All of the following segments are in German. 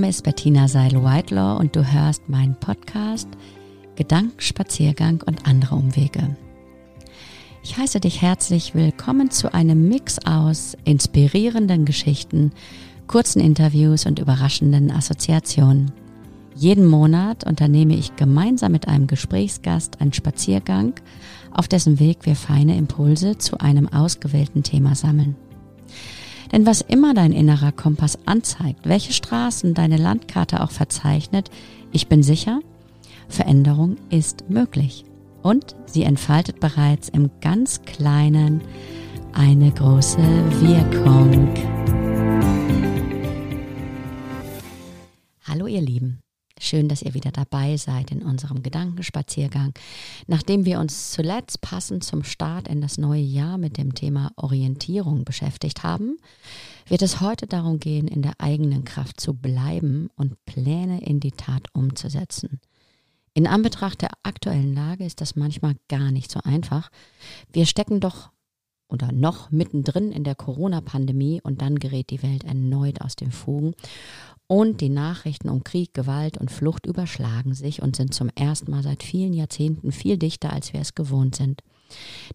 Name ist Bettina Seil-Whitelaw und du hörst meinen Podcast Gedankenspaziergang und andere Umwege. Ich heiße dich herzlich willkommen zu einem Mix aus inspirierenden Geschichten, kurzen Interviews und überraschenden Assoziationen. Jeden Monat unternehme ich gemeinsam mit einem Gesprächsgast einen Spaziergang, auf dessen Weg wir feine Impulse zu einem ausgewählten Thema sammeln. Denn was immer dein innerer Kompass anzeigt, welche Straßen deine Landkarte auch verzeichnet, ich bin sicher, Veränderung ist möglich. Und sie entfaltet bereits im ganz kleinen eine große Wirkung. Hallo ihr Lieben. Schön, dass ihr wieder dabei seid in unserem Gedankenspaziergang. Nachdem wir uns zuletzt passend zum Start in das neue Jahr mit dem Thema Orientierung beschäftigt haben, wird es heute darum gehen, in der eigenen Kraft zu bleiben und Pläne in die Tat umzusetzen. In Anbetracht der aktuellen Lage ist das manchmal gar nicht so einfach. Wir stecken doch oder noch mittendrin in der Corona-Pandemie und dann gerät die Welt erneut aus den Fugen. Und die Nachrichten um Krieg, Gewalt und Flucht überschlagen sich und sind zum ersten Mal seit vielen Jahrzehnten viel dichter, als wir es gewohnt sind.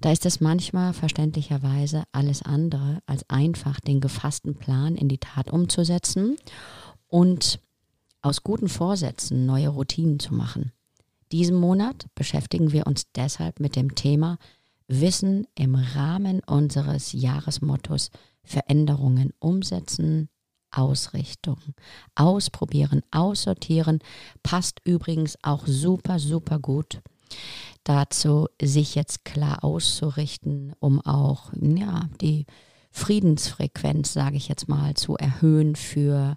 Da ist es manchmal verständlicherweise alles andere als einfach, den gefassten Plan in die Tat umzusetzen und aus guten Vorsätzen neue Routinen zu machen. Diesen Monat beschäftigen wir uns deshalb mit dem Thema Wissen im Rahmen unseres Jahresmottos Veränderungen umsetzen, Ausrichtung. Ausprobieren, aussortieren passt übrigens auch super, super gut dazu, sich jetzt klar auszurichten, um auch ja, die Friedensfrequenz, sage ich jetzt mal, zu erhöhen für,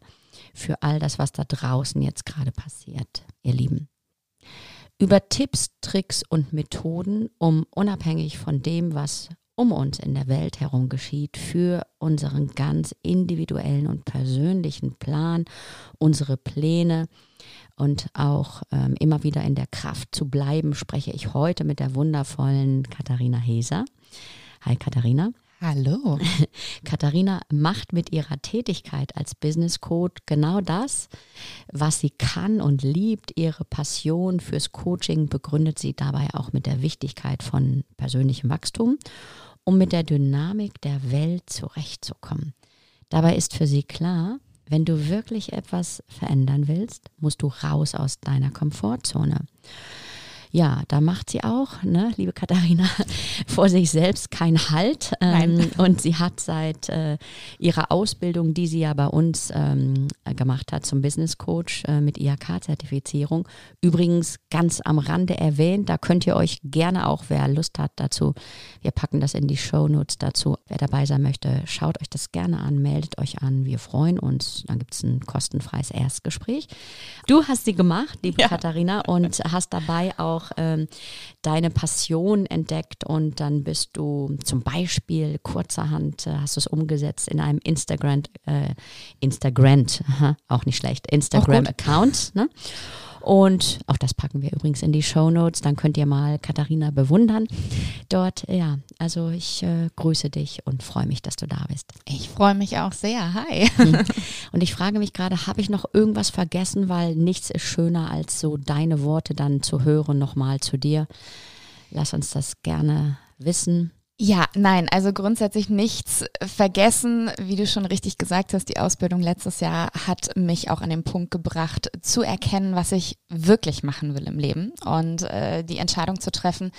für all das, was da draußen jetzt gerade passiert, ihr Lieben. Über Tipps, Tricks und Methoden, um unabhängig von dem, was um uns in der Welt herum geschieht, für unseren ganz individuellen und persönlichen Plan, unsere Pläne und auch ähm, immer wieder in der Kraft zu bleiben, spreche ich heute mit der wundervollen Katharina Heser. Hi Katharina. Hallo. Katharina macht mit ihrer Tätigkeit als Business Coach genau das, was sie kann und liebt. Ihre Passion fürs Coaching begründet sie dabei auch mit der Wichtigkeit von persönlichem Wachstum um mit der Dynamik der Welt zurechtzukommen. Dabei ist für sie klar, wenn du wirklich etwas verändern willst, musst du raus aus deiner Komfortzone ja, da macht sie auch, ne, liebe Katharina, vor sich selbst keinen Halt. Ähm, und sie hat seit äh, ihrer Ausbildung, die sie ja bei uns ähm, gemacht hat zum Business Coach äh, mit IHK-Zertifizierung, übrigens ganz am Rande erwähnt, da könnt ihr euch gerne auch, wer Lust hat dazu, wir packen das in die Show Notes dazu, wer dabei sein möchte, schaut euch das gerne an, meldet euch an, wir freuen uns, dann gibt es ein kostenfreies Erstgespräch. Du hast sie gemacht, liebe ja. Katharina, und hast dabei auch auch ähm, deine Passion entdeckt und dann bist du zum Beispiel kurzerhand, äh, hast du es umgesetzt in einem Instagram, äh, Instagram, auch nicht schlecht, Instagram-Account. Ne? Und auch das packen wir übrigens in die Show Notes. Dann könnt ihr mal Katharina bewundern. Dort, ja, also ich äh, grüße dich und freue mich, dass du da bist. Ich freue mich auch sehr. Hi. Und ich frage mich gerade, habe ich noch irgendwas vergessen, weil nichts ist schöner, als so deine Worte dann zu hören, nochmal zu dir. Lass uns das gerne wissen. Ja, nein, also grundsätzlich nichts vergessen. Wie du schon richtig gesagt hast, die Ausbildung letztes Jahr hat mich auch an den Punkt gebracht, zu erkennen, was ich wirklich machen will im Leben und äh, die Entscheidung zu treffen,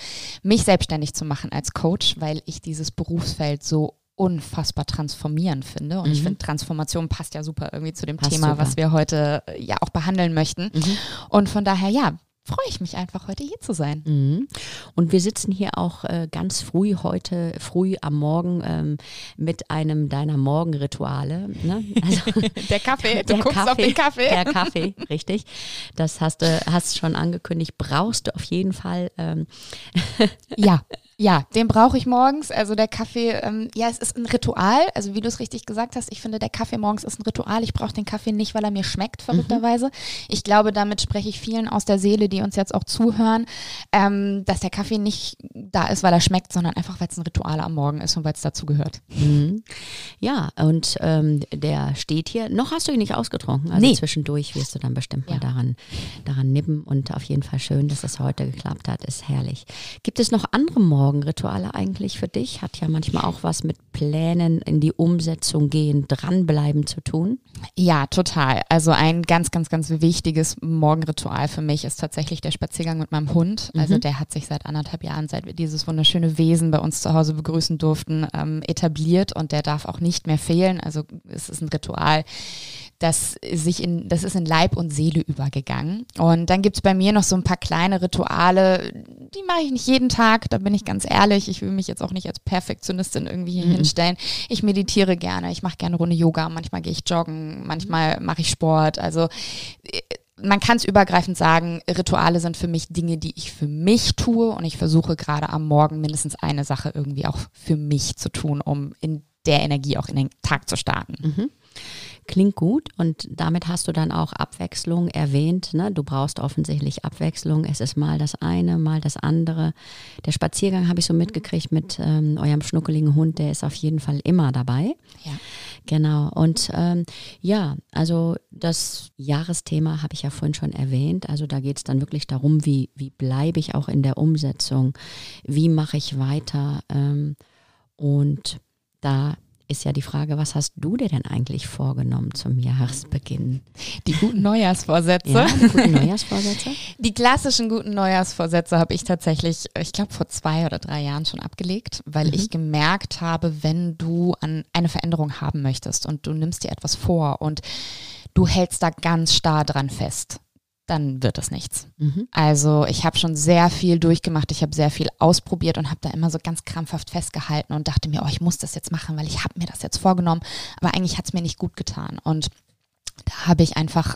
mich selbstständig zu machen als Coach, weil ich dieses Berufsfeld so unfassbar transformieren finde. Und mhm. ich finde, Transformation passt ja super irgendwie zu dem passt Thema, super. was wir heute äh, ja auch behandeln möchten. Mhm. Und von daher, ja, freue ich mich einfach, heute hier zu sein. Mhm. Und wir sitzen hier auch äh, ganz früh heute, früh am Morgen ähm, mit einem deiner Morgenrituale. Ne? Also, der Kaffee, du der guckst Kaffee, auf den Kaffee. Der Kaffee, richtig. Das hast du hast schon angekündigt, brauchst du auf jeden Fall. Ähm. Ja. Ja, den brauche ich morgens. Also der Kaffee, ähm, ja, es ist ein Ritual. Also wie du es richtig gesagt hast, ich finde, der Kaffee morgens ist ein Ritual. Ich brauche den Kaffee nicht, weil er mir schmeckt, verrückterweise. Mhm. Ich glaube, damit spreche ich vielen aus der Seele, die uns jetzt auch zuhören, ähm, dass der Kaffee nicht da ist, weil er schmeckt, sondern einfach, weil es ein Ritual am Morgen ist und weil es dazu gehört. Mhm. Ja, und ähm, der steht hier. Noch hast du ihn nicht ausgetrunken. Also nee. zwischendurch wirst du dann bestimmt mal ja. daran, daran nippen. Und auf jeden Fall schön, dass das heute geklappt hat. Ist herrlich. Gibt es noch andere Morgenrituale eigentlich für dich? Hat ja manchmal auch was mit Plänen in die Umsetzung gehen, dranbleiben zu tun. Ja, total. Also ein ganz, ganz, ganz wichtiges Morgenritual für mich ist tatsächlich der Spaziergang mit meinem Hund. Also mhm. der hat sich seit anderthalb Jahren, seit wir dieses wunderschöne Wesen bei uns zu Hause begrüßen durften, ähm, etabliert und der darf auch nicht mehr fehlen. Also es ist ein Ritual, das sich in, das ist in Leib und Seele übergegangen. Und dann gibt es bei mir noch so ein paar kleine Rituale, die mache ich nicht jeden Tag, da bin ich ganz ehrlich. Ich will mich jetzt auch nicht als Perfektionistin irgendwie hier mhm. hinstellen. Ich meditiere gerne, ich mache gerne Runde Yoga, manchmal gehe ich joggen, manchmal mache ich Sport. Also äh, man kann es übergreifend sagen, Rituale sind für mich Dinge, die ich für mich tue und ich versuche gerade am Morgen mindestens eine Sache irgendwie auch für mich zu tun, um in der Energie auch in den Tag zu starten. Mhm klingt gut und damit hast du dann auch Abwechslung erwähnt. Ne? Du brauchst offensichtlich Abwechslung. Es ist mal das eine, mal das andere. Der Spaziergang habe ich so mitgekriegt mit ähm, eurem schnuckeligen Hund, der ist auf jeden Fall immer dabei. Ja. Genau. Und ähm, ja, also das Jahresthema habe ich ja vorhin schon erwähnt. Also da geht es dann wirklich darum, wie, wie bleibe ich auch in der Umsetzung, wie mache ich weiter. Ähm, und da ist ja die Frage, was hast du dir denn eigentlich vorgenommen zum Jahresbeginn? Die guten Neujahrsvorsätze. Ja, die guten Neujahrsvorsätze. Die klassischen guten Neujahrsvorsätze habe ich tatsächlich, ich glaube, vor zwei oder drei Jahren schon abgelegt, weil mhm. ich gemerkt habe, wenn du an eine Veränderung haben möchtest und du nimmst dir etwas vor und du hältst da ganz starr dran fest, dann wird es nichts. Mhm. Also ich habe schon sehr viel durchgemacht, ich habe sehr viel ausprobiert und habe da immer so ganz krampfhaft festgehalten und dachte mir, oh, ich muss das jetzt machen, weil ich habe mir das jetzt vorgenommen, aber eigentlich hat es mir nicht gut getan. Und da habe ich einfach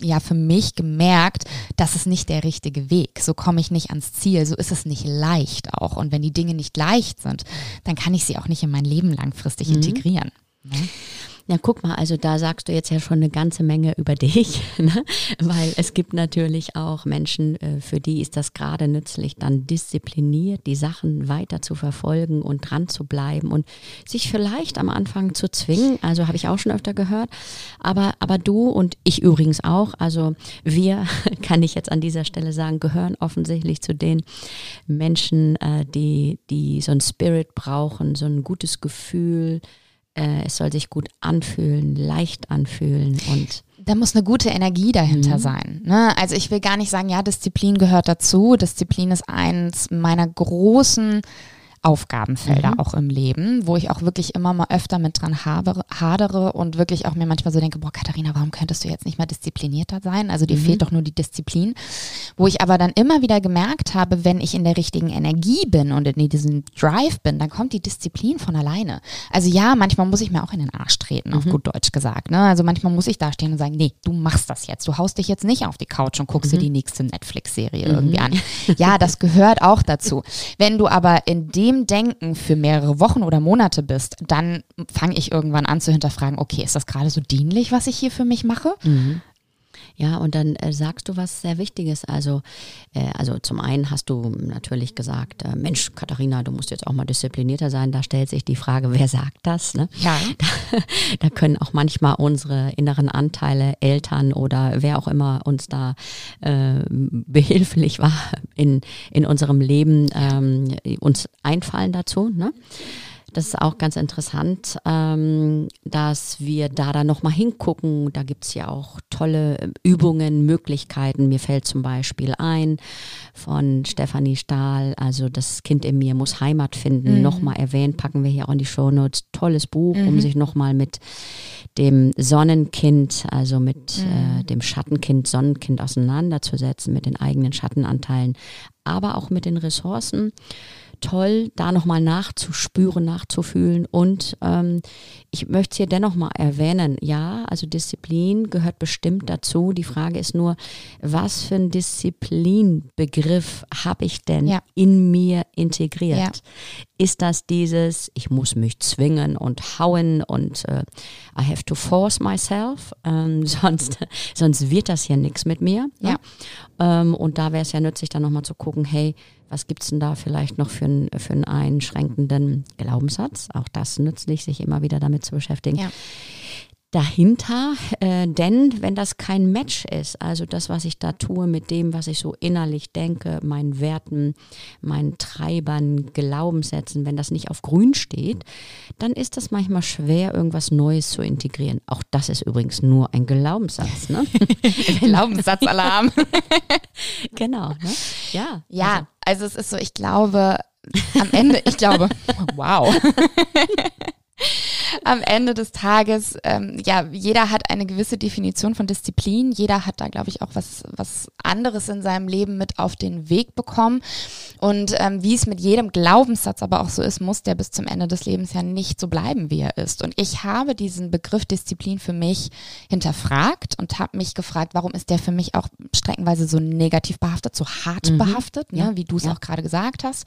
ja für mich gemerkt, das ist nicht der richtige Weg. So komme ich nicht ans Ziel, so ist es nicht leicht auch. Und wenn die Dinge nicht leicht sind, dann kann ich sie auch nicht in mein Leben langfristig mhm. integrieren. Ne? Ja, guck mal, also da sagst du jetzt ja schon eine ganze Menge über dich, ne? weil es gibt natürlich auch Menschen, äh, für die ist das gerade nützlich, dann diszipliniert die Sachen weiter zu verfolgen und dran zu bleiben und sich vielleicht am Anfang zu zwingen. Also habe ich auch schon öfter gehört. Aber, aber du und ich übrigens auch, also wir, kann ich jetzt an dieser Stelle sagen, gehören offensichtlich zu den Menschen, äh, die, die so ein Spirit brauchen, so ein gutes Gefühl äh, es soll sich gut anfühlen, leicht anfühlen und da muss eine gute Energie dahinter mhm. sein. Ne? Also ich will gar nicht sagen, ja, Disziplin gehört dazu. Disziplin ist eins meiner großen Aufgabenfelder mhm. auch im Leben, wo ich auch wirklich immer mal öfter mit dran habe, hadere und wirklich auch mir manchmal so denke, boah, Katharina, warum könntest du jetzt nicht mal disziplinierter sein? Also dir mhm. fehlt doch nur die Disziplin. Wo ich aber dann immer wieder gemerkt habe, wenn ich in der richtigen Energie bin und in diesem Drive bin, dann kommt die Disziplin von alleine. Also ja, manchmal muss ich mir auch in den Arsch treten, auf mhm. gut Deutsch gesagt. Ne? Also manchmal muss ich da stehen und sagen, nee, du machst das jetzt. Du haust dich jetzt nicht auf die Couch und guckst dir mhm. die nächste Netflix-Serie irgendwie mhm. an. Ja, das gehört auch dazu. Wenn du aber in dem dem Denken für mehrere Wochen oder Monate bist, dann fange ich irgendwann an zu hinterfragen, okay, ist das gerade so dienlich, was ich hier für mich mache? Mhm. Ja, und dann äh, sagst du was sehr Wichtiges. Also, äh, also zum einen hast du natürlich gesagt, äh, Mensch, Katharina, du musst jetzt auch mal disziplinierter sein. Da stellt sich die Frage, wer sagt das? Ne? Ja. Da, da, können auch manchmal unsere inneren Anteile, Eltern oder wer auch immer uns da äh, behilflich war in, in unserem Leben, ähm, uns einfallen dazu. Ne? Das ist auch ganz interessant, ähm, dass wir da dann nochmal hingucken. Da gibt es ja auch tolle Übungen, Möglichkeiten. Mir fällt zum Beispiel ein von Stefanie Stahl, also das Kind in mir muss Heimat finden, mhm. nochmal erwähnt, packen wir hier auch in die Shownotes. Tolles Buch, mhm. um sich nochmal mit dem Sonnenkind, also mit mhm. äh, dem Schattenkind, Sonnenkind auseinanderzusetzen, mit den eigenen Schattenanteilen, aber auch mit den Ressourcen toll, da nochmal nachzuspüren, nachzufühlen. Und ähm, ich möchte es hier dennoch mal erwähnen, ja, also Disziplin gehört bestimmt dazu. Die Frage ist nur, was für ein Disziplinbegriff habe ich denn ja. in mir integriert? Ja. Ist das dieses, ich muss mich zwingen und hauen und äh, I have to force myself, ähm, sonst, sonst wird das hier nichts mit mir. Ne? Ja. Ähm, und da wäre es ja nützlich, dann nochmal zu gucken, hey, was gibt es denn da vielleicht noch für, ein, für einen einschränkenden Glaubenssatz? Auch das nützlich, sich immer wieder damit zu beschäftigen. Ja dahinter, äh, denn wenn das kein Match ist, also das, was ich da tue mit dem, was ich so innerlich denke, meinen Werten, meinen Treibern, Glaubenssätzen, wenn das nicht auf grün steht, dann ist das manchmal schwer, irgendwas Neues zu integrieren. Auch das ist übrigens nur ein Glaubenssatz. Ne? Glaubenssatzalarm. genau. Ne? Ja. Ja, also. also es ist so, ich glaube, am Ende, ich glaube, wow am Ende des Tages, ähm, ja, jeder hat eine gewisse Definition von Disziplin. Jeder hat da, glaube ich, auch was, was anderes in seinem Leben mit auf den Weg bekommen. Und ähm, wie es mit jedem Glaubenssatz aber auch so ist, muss der bis zum Ende des Lebens ja nicht so bleiben, wie er ist. Und ich habe diesen Begriff Disziplin für mich hinterfragt und habe mich gefragt, warum ist der für mich auch streckenweise so negativ behaftet, so hart mhm. behaftet, ne, ja. wie du es ja. auch gerade gesagt hast.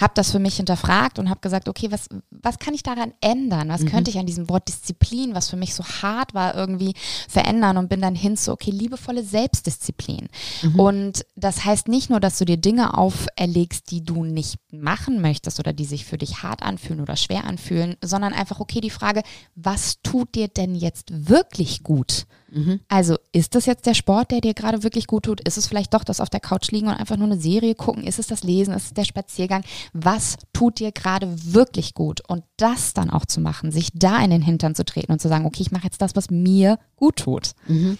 Habe das für mich hinterfragt und habe gesagt, okay, was, was kann ich daran ändern? Was mhm. könnte ich an diesem Wort Disziplin, was für mich so hart war, irgendwie verändern und bin dann hin zu, okay, liebevolle Selbstdisziplin. Mhm. Und das heißt nicht nur, dass du dir Dinge auferlegst, die du nicht machen möchtest oder die sich für dich hart anfühlen oder schwer anfühlen, sondern einfach, okay, die Frage, was tut dir denn jetzt wirklich gut? Mhm. Also ist das jetzt der Sport, der dir gerade wirklich gut tut? Ist es vielleicht doch das auf der Couch liegen und einfach nur eine Serie gucken? Ist es das Lesen? Ist es der Spaziergang? Was tut dir gerade wirklich gut? Und das dann auch zu machen, sich da in den Hintern zu treten und zu sagen, okay, ich mache jetzt das, was mir gut tut. Mhm.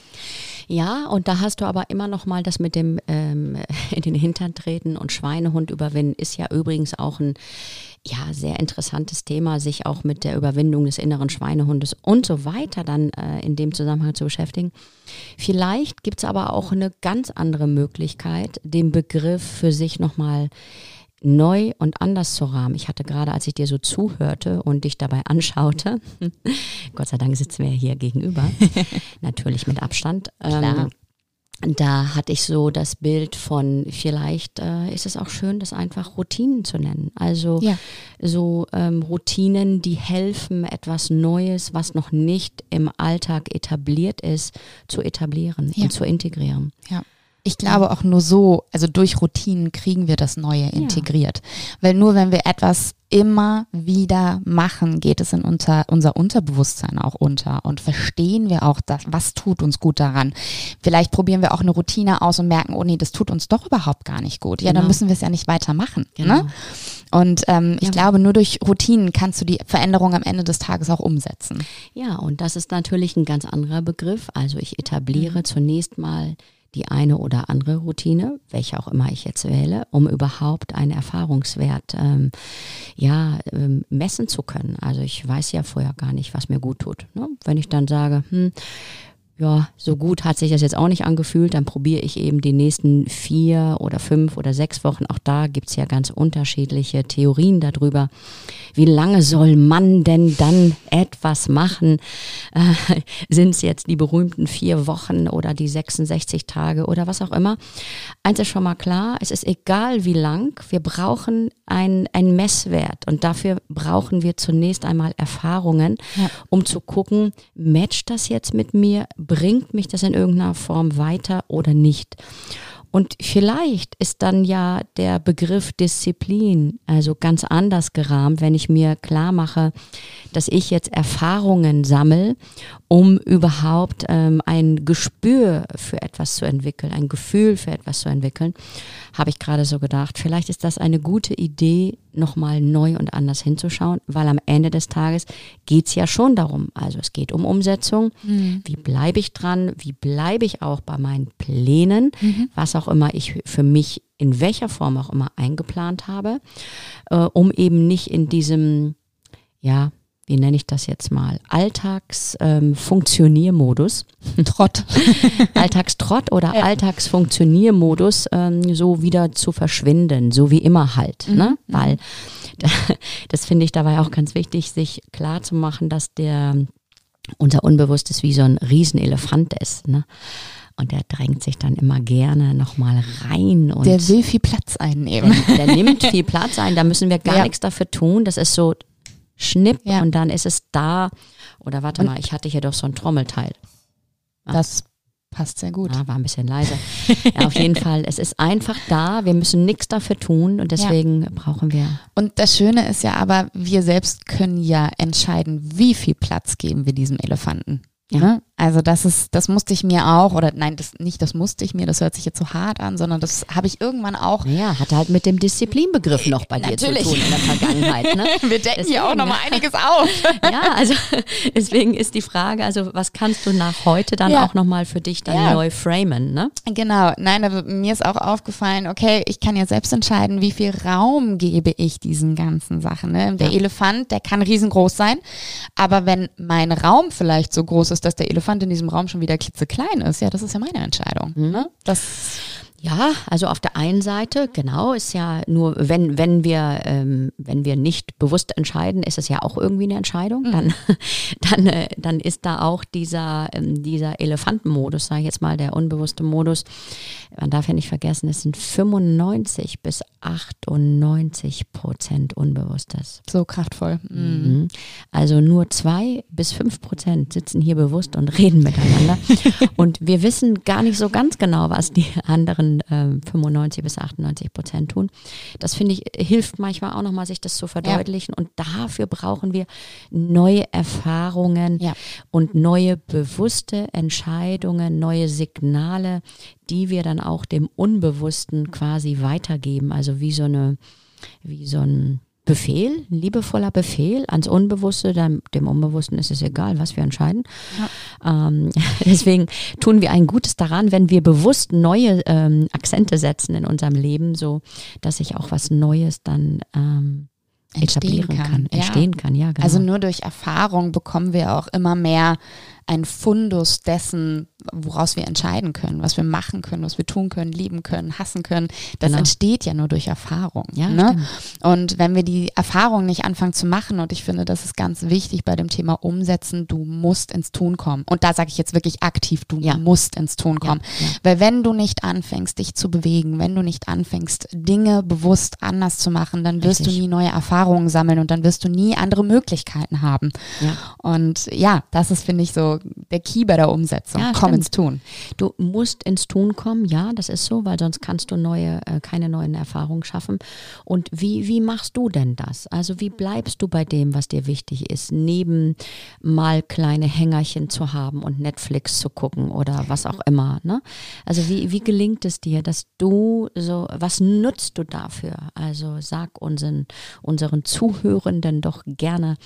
Ja, und da hast du aber immer noch mal das mit dem ähm, in den Hintern treten und Schweinehund überwinden, ist ja übrigens auch ein ja, sehr interessantes Thema, sich auch mit der Überwindung des inneren Schweinehundes und so weiter dann äh, in dem Zusammenhang zu beschäftigen. Vielleicht gibt es aber auch eine ganz andere Möglichkeit, den Begriff für sich nochmal neu und anders zu rahmen. Ich hatte gerade, als ich dir so zuhörte und dich dabei anschaute, Gott sei Dank sitzen wir hier gegenüber, natürlich mit Abstand. Ähm, da hatte ich so das Bild von, vielleicht äh, ist es auch schön, das einfach Routinen zu nennen. Also ja. so ähm, Routinen, die helfen, etwas Neues, was noch nicht im Alltag etabliert ist, zu etablieren ja. und zu integrieren. Ja. Ich glaube auch nur so, also durch Routinen kriegen wir das Neue integriert. Ja. Weil nur wenn wir etwas immer wieder machen, geht es in unter, unser Unterbewusstsein auch unter und verstehen wir auch, das, was tut uns gut daran. Vielleicht probieren wir auch eine Routine aus und merken, oh nee, das tut uns doch überhaupt gar nicht gut. Ja, genau. dann müssen wir es ja nicht weitermachen. Ne? Genau. Ne? Und ähm, ich ja. glaube, nur durch Routinen kannst du die Veränderung am Ende des Tages auch umsetzen. Ja, und das ist natürlich ein ganz anderer Begriff. Also ich etabliere mhm. zunächst mal die eine oder andere Routine, welche auch immer ich jetzt wähle, um überhaupt einen Erfahrungswert ähm, ja, ähm, messen zu können. Also ich weiß ja vorher gar nicht, was mir gut tut. Ne? Wenn ich dann sage, hm, ja, so gut hat sich das jetzt auch nicht angefühlt, dann probiere ich eben die nächsten vier oder fünf oder sechs Wochen. Auch da gibt's ja ganz unterschiedliche Theorien darüber. Wie lange soll man denn dann etwas machen? Äh, Sind es jetzt die berühmten vier Wochen oder die 66 Tage oder was auch immer? Eins ist schon mal klar, es ist egal wie lang, wir brauchen ein, ein Messwert und dafür brauchen wir zunächst einmal Erfahrungen, ja. um zu gucken, matcht das jetzt mit mir? Bringt mich das in irgendeiner Form weiter oder nicht? Und vielleicht ist dann ja der Begriff Disziplin also ganz anders gerahmt, wenn ich mir klar mache, dass ich jetzt Erfahrungen sammle, um überhaupt ähm, ein Gespür für etwas zu entwickeln, ein Gefühl für etwas zu entwickeln, habe ich gerade so gedacht, vielleicht ist das eine gute Idee, nochmal neu und anders hinzuschauen, weil am Ende des Tages geht es ja schon darum, also es geht um Umsetzung, mhm. wie bleibe ich dran, wie bleibe ich auch bei meinen Plänen, mhm. was auch immer ich für mich in welcher Form auch immer eingeplant habe, äh, um eben nicht in diesem, ja, wie nenne ich das jetzt mal, Alltagsfunktioniermodus. Ähm, Trott. Alltagstrott oder ja. Alltagsfunktioniermodus ähm, so wieder zu verschwinden, so wie immer halt. Mhm. Ne? Mhm. Weil das finde ich dabei auch ganz wichtig, sich klar zu machen, dass der unser Unbewusstes wie so ein Riesenelefant ist. Ne? Und der drängt sich dann immer gerne nochmal rein. Und der will viel Platz einnehmen. Der, der nimmt viel Platz ein, da müssen wir gar ja. nichts dafür tun. Das ist so schnipp ja. und dann ist es da. Oder warte und mal, ich hatte hier doch so ein Trommelteil. Ja. Das passt sehr gut. Ja, war ein bisschen leiser. ja, auf jeden Fall, es ist einfach da, wir müssen nichts dafür tun und deswegen ja. brauchen wir. Und das Schöne ist ja aber, wir selbst können ja entscheiden, wie viel Platz geben wir diesem Elefanten. Ja. Ne? Also das ist, das musste ich mir auch, oder nein, das nicht, das musste ich mir, das hört sich jetzt so hart an, sondern das habe ich irgendwann auch. Ja, hatte halt mit dem Disziplinbegriff noch bei dir Natürlich. zu tun in der Vergangenheit. Ne? Wir decken deswegen, hier auch nochmal einiges auf. ja, also deswegen ist die Frage, also was kannst du nach heute dann ja. auch nochmal für dich dann ja. neu framen, ne? Genau, nein, aber mir ist auch aufgefallen, okay, ich kann ja selbst entscheiden, wie viel Raum gebe ich diesen ganzen Sachen. Ne? Der ja. Elefant, der kann riesengroß sein, aber wenn mein Raum vielleicht so groß ist, dass der Elefant Elefant in diesem Raum schon wieder klitzeklein ist, ja, das ist ja meine Entscheidung. Ne? Das ja, also auf der einen Seite, genau, ist ja nur, wenn, wenn wir, ähm, wenn wir nicht bewusst entscheiden, ist es ja auch irgendwie eine Entscheidung. Mhm. Dann, dann, äh, dann ist da auch dieser, ähm, dieser Elefantenmodus, sage ich jetzt mal, der unbewusste Modus. Man darf ja nicht vergessen, es sind 95 bis 98 Prozent Unbewusstes. So kraftvoll. Mhm. mhm. Also nur zwei bis fünf Prozent sitzen hier bewusst und reden miteinander. und wir wissen gar nicht so ganz genau, was die anderen äh, 95 bis 98 Prozent tun. Das finde ich, hilft manchmal auch nochmal, sich das zu verdeutlichen. Ja. Und dafür brauchen wir neue Erfahrungen ja. und neue bewusste Entscheidungen, neue Signale, die wir dann auch dem Unbewussten quasi weitergeben. Also wie so eine, wie so ein Befehl, ein liebevoller Befehl ans Unbewusste, dem, dem Unbewussten ist es egal, was wir entscheiden. Ja. Ähm, deswegen tun wir ein Gutes daran, wenn wir bewusst neue ähm, Akzente setzen in unserem Leben, so dass sich auch was Neues dann ähm, etablieren kann, kann entstehen ja. kann. Ja, genau. Also nur durch Erfahrung bekommen wir auch immer mehr ein Fundus dessen, woraus wir entscheiden können, was wir machen können, was wir tun können, lieben können, hassen können. Das genau. entsteht ja nur durch Erfahrung. Ja, ne? Und wenn wir die Erfahrung nicht anfangen zu machen, und ich finde, das ist ganz wichtig bei dem Thema Umsetzen, du musst ins Tun kommen. Und da sage ich jetzt wirklich aktiv, du ja. musst ins Tun kommen. Ja. Weil wenn du nicht anfängst, dich zu bewegen, wenn du nicht anfängst, Dinge bewusst anders zu machen, dann wirst Richtig. du nie neue Erfahrungen sammeln und dann wirst du nie andere Möglichkeiten haben. Und ja, das ist, finde ich, so der Key bei der Umsetzung. Ja, Komm ins Tun. Du musst ins Tun kommen, ja, das ist so, weil sonst kannst du neue, äh, keine neuen Erfahrungen schaffen. Und wie, wie machst du denn das? Also wie bleibst du bei dem, was dir wichtig ist, neben mal kleine Hängerchen zu haben und Netflix zu gucken oder was auch immer. Ne? Also wie, wie gelingt es dir, dass du so, was nutzt du dafür? Also sag unseren, unseren Zuhörenden doch gerne,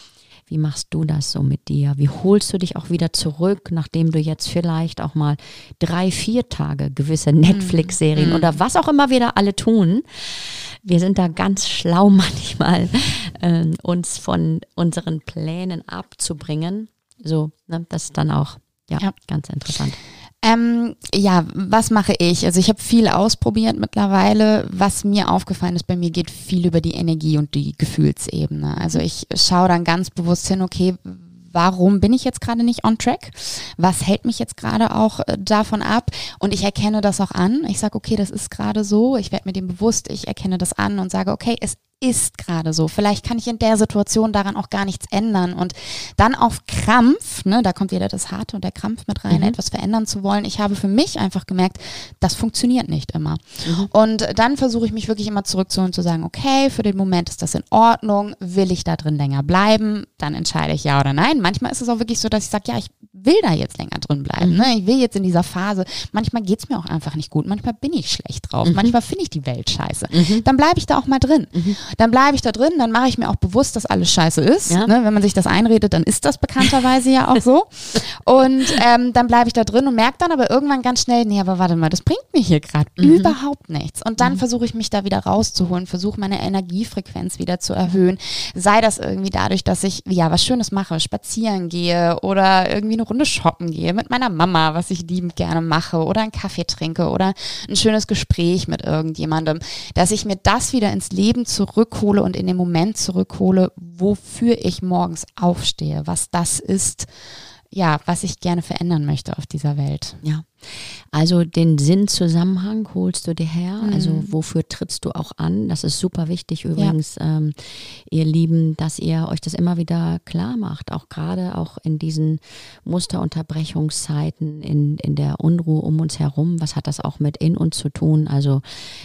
wie machst du das so mit dir? Wie holst du dich auch wieder zurück, nachdem du jetzt vielleicht auch mal drei, vier Tage gewisse mhm. Netflix-Serien mm. oder was auch immer wir da alle tun? Wir sind da ganz schlau manchmal, äh, uns von unseren Plänen abzubringen. So, ne, das ist dann auch ja, ja. ganz interessant. Ähm, ja, was mache ich? Also ich habe viel ausprobiert mittlerweile. Was mir aufgefallen ist, bei mir geht viel über die Energie und die Gefühlsebene. Also ich schaue dann ganz bewusst hin, okay, warum bin ich jetzt gerade nicht on track? Was hält mich jetzt gerade auch äh, davon ab? Und ich erkenne das auch an. Ich sage, okay, das ist gerade so. Ich werde mir dem bewusst. Ich erkenne das an und sage, okay, es ist gerade so. Vielleicht kann ich in der Situation daran auch gar nichts ändern. Und dann auf Krampf, ne, da kommt wieder das Harte und der Krampf mit rein, mhm. etwas verändern zu wollen. Ich habe für mich einfach gemerkt, das funktioniert nicht immer. Mhm. Und dann versuche ich mich wirklich immer zurückzuholen und zu sagen, okay, für den Moment ist das in Ordnung. Will ich da drin länger bleiben? Dann entscheide ich ja oder nein. Manchmal ist es auch wirklich so, dass ich sage, ja, ich will da jetzt länger drin bleiben. Mhm. Ne? Ich will jetzt in dieser Phase. Manchmal geht es mir auch einfach nicht gut. Manchmal bin ich schlecht drauf. Mhm. Manchmal finde ich die Welt scheiße. Mhm. Dann bleibe ich da auch mal drin. Mhm. dann bleibe ich da drin, dann mache ich mir auch bewusst, dass alles scheiße ist. Ja. Ne? Wenn man sich das einredet, dann ist das bekannterweise ja auch so. Und ähm, dann bleibe ich da drin und merke dann aber irgendwann ganz schnell, nee, aber warte mal, das bringt mir hier gerade Mhm. überhaupt nichts. Und dann versuche ich mich da wieder rauszuholen, versuche meine Energiefrequenz wieder zu erhöhen. Sei das irgendwie dadurch, dass ich ja was Schönes mache, spazieren gehe oder irgendwie eine Runde shoppen gehe mit meiner Mama, was ich liebend gerne mache, oder einen Kaffee trinke oder ein schönes Gespräch mit irgendjemandem, dass ich mir das wieder ins Leben zurückhole und in den Moment zurückhole, wofür ich morgens aufstehe, was das ist, ja, was ich gerne verändern möchte auf dieser Welt. Ja. Also den Sinnzusammenhang holst du dir her. Also Mhm. wofür trittst du auch an? Das ist super wichtig übrigens, ähm, ihr Lieben, dass ihr euch das immer wieder klar macht. Auch gerade auch in diesen Musterunterbrechungszeiten, in, in der Unruhe um uns herum. Was hat das auch mit in uns zu tun? Also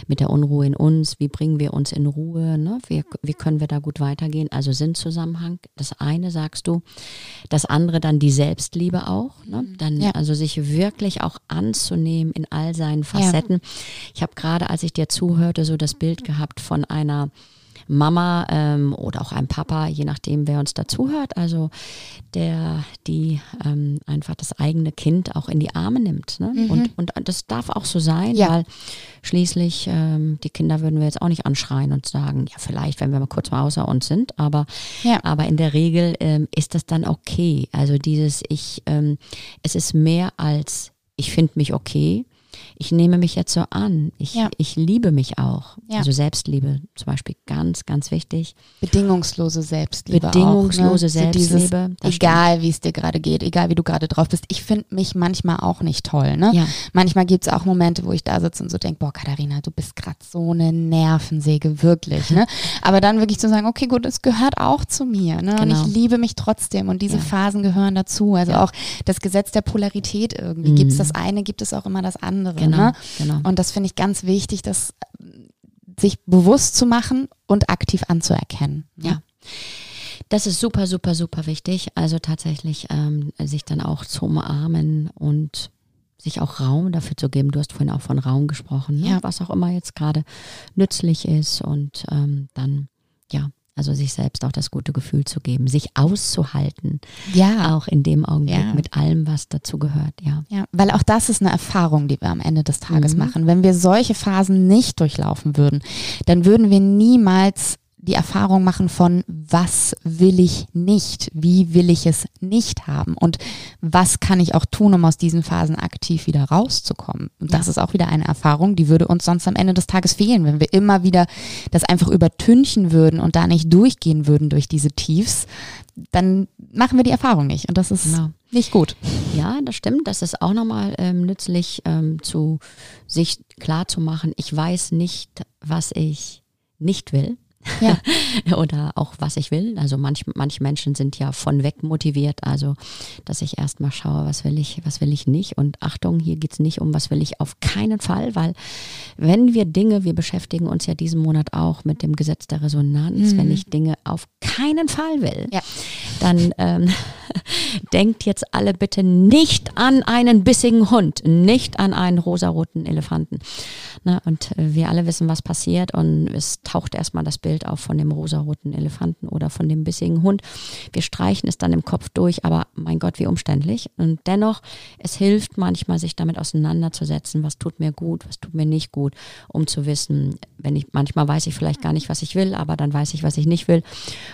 mit der Unruhe in uns. Wie bringen wir uns in Ruhe? Ne? Wie, wie können wir da gut weitergehen? Also Sinnzusammenhang. Das eine sagst du. Das andere dann die Selbstliebe auch. Ne? Dann Ja. also sich wirklich auch anzunehmen in all seinen Facetten. Ich habe gerade, als ich dir zuhörte, so das Bild gehabt von einer Mama ähm, oder auch einem Papa, je nachdem, wer uns dazuhört, also der, die ähm, einfach das eigene Kind auch in die Arme nimmt. Ne? Und, und das darf auch so sein, Ja. weil schließlich ähm, die Kinder würden wir jetzt auch nicht anschreien und sagen, ja, vielleicht, wenn wir mal kurz mal außer uns sind, aber, Ja. aber in der Regel ähm, ist das dann okay. Also dieses, ich, ähm, es ist mehr als, ich finde mich okay. Ich nehme mich jetzt so an. Ich, Ja. ich liebe mich auch. Ja. Also Selbstliebe zum Beispiel ganz, ganz wichtig. Bedingungslose Selbstliebe. Bedingungslose auch, ne? So dieses, Selbstliebe, das egal wie es dir gerade geht, egal wie du gerade drauf bist. Ich finde mich manchmal auch nicht toll. Ne? Ja. Manchmal gibt es auch Momente, wo ich da sitze und so denke, boah, Katharina, du bist gerade so eine Nervensäge, wirklich. Ne? Aber dann wirklich zu sagen, okay, gut, es gehört auch zu mir. Ne? Genau. Und ich liebe mich trotzdem und diese. Phasen gehören dazu. Also auch das Gesetz der Polarität irgendwie. Gibt es das eine, gibt es auch immer das andere. Genau, Ne? genau. Und das finde ich ganz wichtig, das ähm, sich bewusst zu machen und aktiv anzuerkennen. ne? Ja. Das ist super, super, super wichtig. Also tatsächlich ähm, sich dann auch zu umarmen und sich auch Raum dafür zu geben. Du hast vorhin auch von Raum gesprochen, ne? Ja. was auch immer jetzt gerade nützlich ist und ähm, dann, ja, also sich selbst auch das gute Gefühl zu geben, sich auszuhalten, Ja. auch in dem Augenblick Ja. mit allem, was dazu gehört, ja. Ja, weil auch das ist eine Erfahrung, die wir am Ende des Tages Mhm. machen. Wenn wir solche Phasen nicht durchlaufen würden, dann würden wir niemals die Erfahrung machen von, was will ich nicht, wie will ich es nicht haben und was kann ich auch tun, um aus diesen Phasen aktiv wieder rauszukommen. Und das Ja. ist auch wieder eine Erfahrung, die würde uns sonst am Ende des Tages fehlen, wenn wir immer wieder das einfach übertünchen würden und da nicht durchgehen würden durch diese Tiefs, dann machen wir die Erfahrung nicht und das ist Genau. nicht gut. Ja, das stimmt. Das ist auch nochmal ähm, nützlich, ähm, zu sich klar zu machen, ich weiß nicht, was ich nicht will. Ja. Oder auch was ich will. Also manch, manche Menschen sind ja von weg motiviert. Also, dass ich erstmal schaue, was will ich, was will ich nicht. Und Achtung, hier geht's nicht um, was will ich auf keinen Fall, weil wenn wir Dinge, wir beschäftigen uns ja diesen Monat auch mit dem Gesetz der Resonanz, wenn ich Dinge auf keinen Fall will, Ja. dann ähm, denkt jetzt alle bitte nicht an einen bissigen Hund, nicht an einen rosaroten Elefanten. Ne? Und äh, wir alle wissen, was passiert und es taucht erstmal das Bild auf von dem rosaroten Elefanten oder von dem bissigen Hund. Wir streichen es dann im Kopf durch, aber mein Gott, wie umständlich. Und dennoch, es hilft manchmal, sich damit auseinanderzusetzen, was tut mir gut, was tut mir nicht gut, um zu wissen, wenn ich, manchmal weiß ich vielleicht gar nicht, was ich will, aber dann weiß ich, was ich nicht will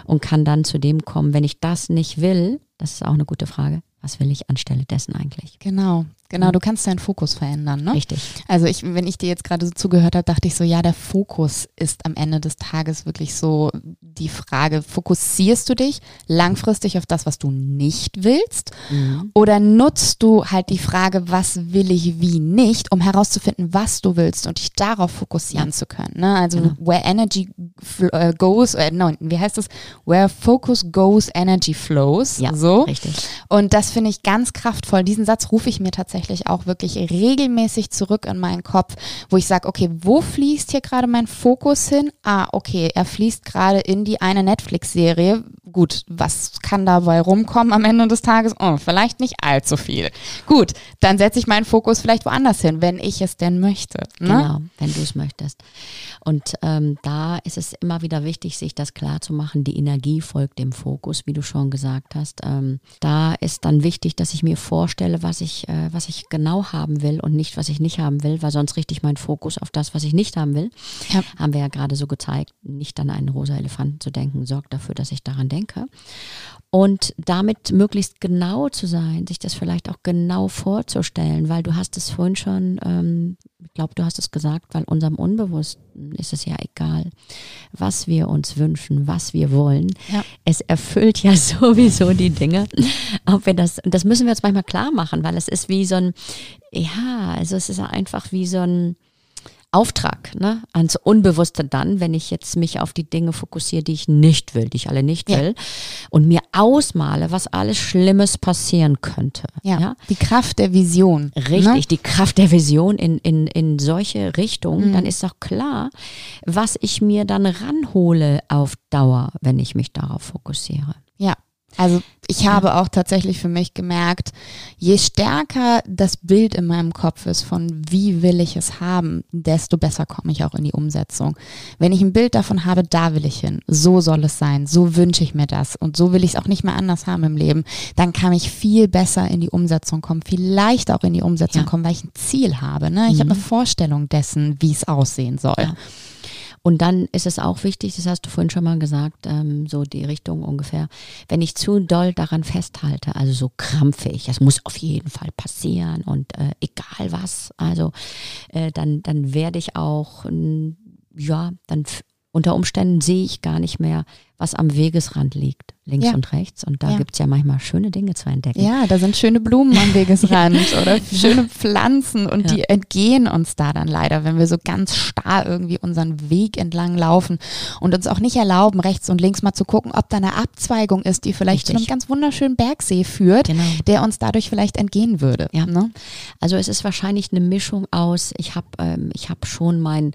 und kann dann zu dem kommen, wenn ich das nicht will, das ist auch eine gute Frage, was will ich anstelle dessen eigentlich? Genau, genau. Du kannst deinen Fokus verändern, ne? Richtig. Also ich, wenn ich dir jetzt gerade so zugehört habe, dachte ich so, ja, der Fokus ist am Ende des Tages wirklich so die Frage, fokussierst du dich langfristig auf das, was du nicht willst? Mhm. Oder nutzt du halt die Frage, was will ich wie nicht, um herauszufinden, was du willst und dich darauf fokussieren zu können? Ne? Also Genau. where energy äh, goes, äh, no, wie heißt das? Where focus goes, energy flows. Ja, so. richtig. Und das finde ich ganz kraftvoll. Diesen Satz rufe ich mir tatsächlich auch wirklich regelmäßig zurück in meinen Kopf, wo ich sage, okay, wo fließt hier gerade mein Fokus hin? Ah, okay, er fließt gerade in die eine Netflix-Serie, gut, was kann dabei rumkommen am Ende des Tages? Oh, vielleicht nicht allzu viel. Gut, dann setze ich meinen Fokus vielleicht woanders hin, wenn ich es denn möchte. Ne? Genau, wenn du es möchtest. Und ähm, da ist es immer wieder wichtig, sich das klar zu machen. Die Energie folgt dem Fokus, wie du schon gesagt hast. Ähm, da ist dann wichtig, dass ich mir vorstelle, was ich, äh, was ich genau haben will und nicht, was ich nicht haben will, weil sonst richte ich meinen Fokus auf das, was ich nicht haben will. Ja. Haben wir ja gerade so gezeigt, nicht an einen rosa Elefanten zu denken, sorgt dafür, dass ich daran denke. Und damit möglichst genau zu sein, sich das vielleicht auch genau vorzustellen, weil du hast es vorhin schon, ähm, ich glaube, du hast es gesagt, weil unserem Unbewussten ist es ja egal, was wir uns wünschen, was wir wollen. Ja. Es erfüllt ja sowieso die Dinge. Ob wir das, das müssen wir uns manchmal klar machen, weil es ist wie so ein, ja, also es ist einfach wie so ein, Auftrag, ne? ans Unbewusste dann, wenn ich jetzt mich auf die Dinge fokussiere, die ich nicht will, die ich alle nicht will, und mir ausmale, was alles Schlimmes passieren könnte. Ja, ja? die Kraft der Vision. Richtig, ne? die Kraft der Vision in, in, in solche Richtungen, mhm. dann ist doch klar, was ich mir dann ranhole auf Dauer, wenn ich mich darauf fokussiere. Ja, also ich habe auch tatsächlich für mich gemerkt, je stärker das Bild in meinem Kopf ist von wie will ich es haben, desto besser komme ich auch in die Umsetzung. Wenn ich ein Bild davon habe, da will ich hin, so soll es sein, so wünsche ich mir das und so will ich es auch nicht mehr anders haben im Leben, dann kann ich viel besser in die Umsetzung kommen, viel leichter auch in die Umsetzung ja. kommen, weil ich ein Ziel habe. Ne? Ich mhm. habe eine Vorstellung dessen, wie es aussehen soll. Ja. Und dann ist es auch wichtig, das hast du vorhin schon mal gesagt, ähm, so die Richtung ungefähr, wenn ich zu doll daran festhalte, also so krampfig, das muss auf jeden Fall passieren und äh, egal was, also äh, dann, dann werde ich auch, ja, dann unter Umständen sehe ich gar nicht mehr, was am Wegesrand liegt, links ja. und rechts. Und da ja. gibt es ja manchmal schöne Dinge zu entdecken. Ja, da sind schöne Blumen am Wegesrand oder schöne Pflanzen und ja. die entgehen uns da dann leider, wenn wir so ganz starr irgendwie unseren Weg entlang laufen und uns auch nicht erlauben, rechts und links mal zu gucken, ob da eine Abzweigung ist, die vielleicht Richtig. zu einem ganz wunderschönen Bergsee führt, genau. der uns dadurch vielleicht entgehen würde. Ja. Ne? Also es ist wahrscheinlich eine Mischung aus, ich habe ähm, hab schon mein,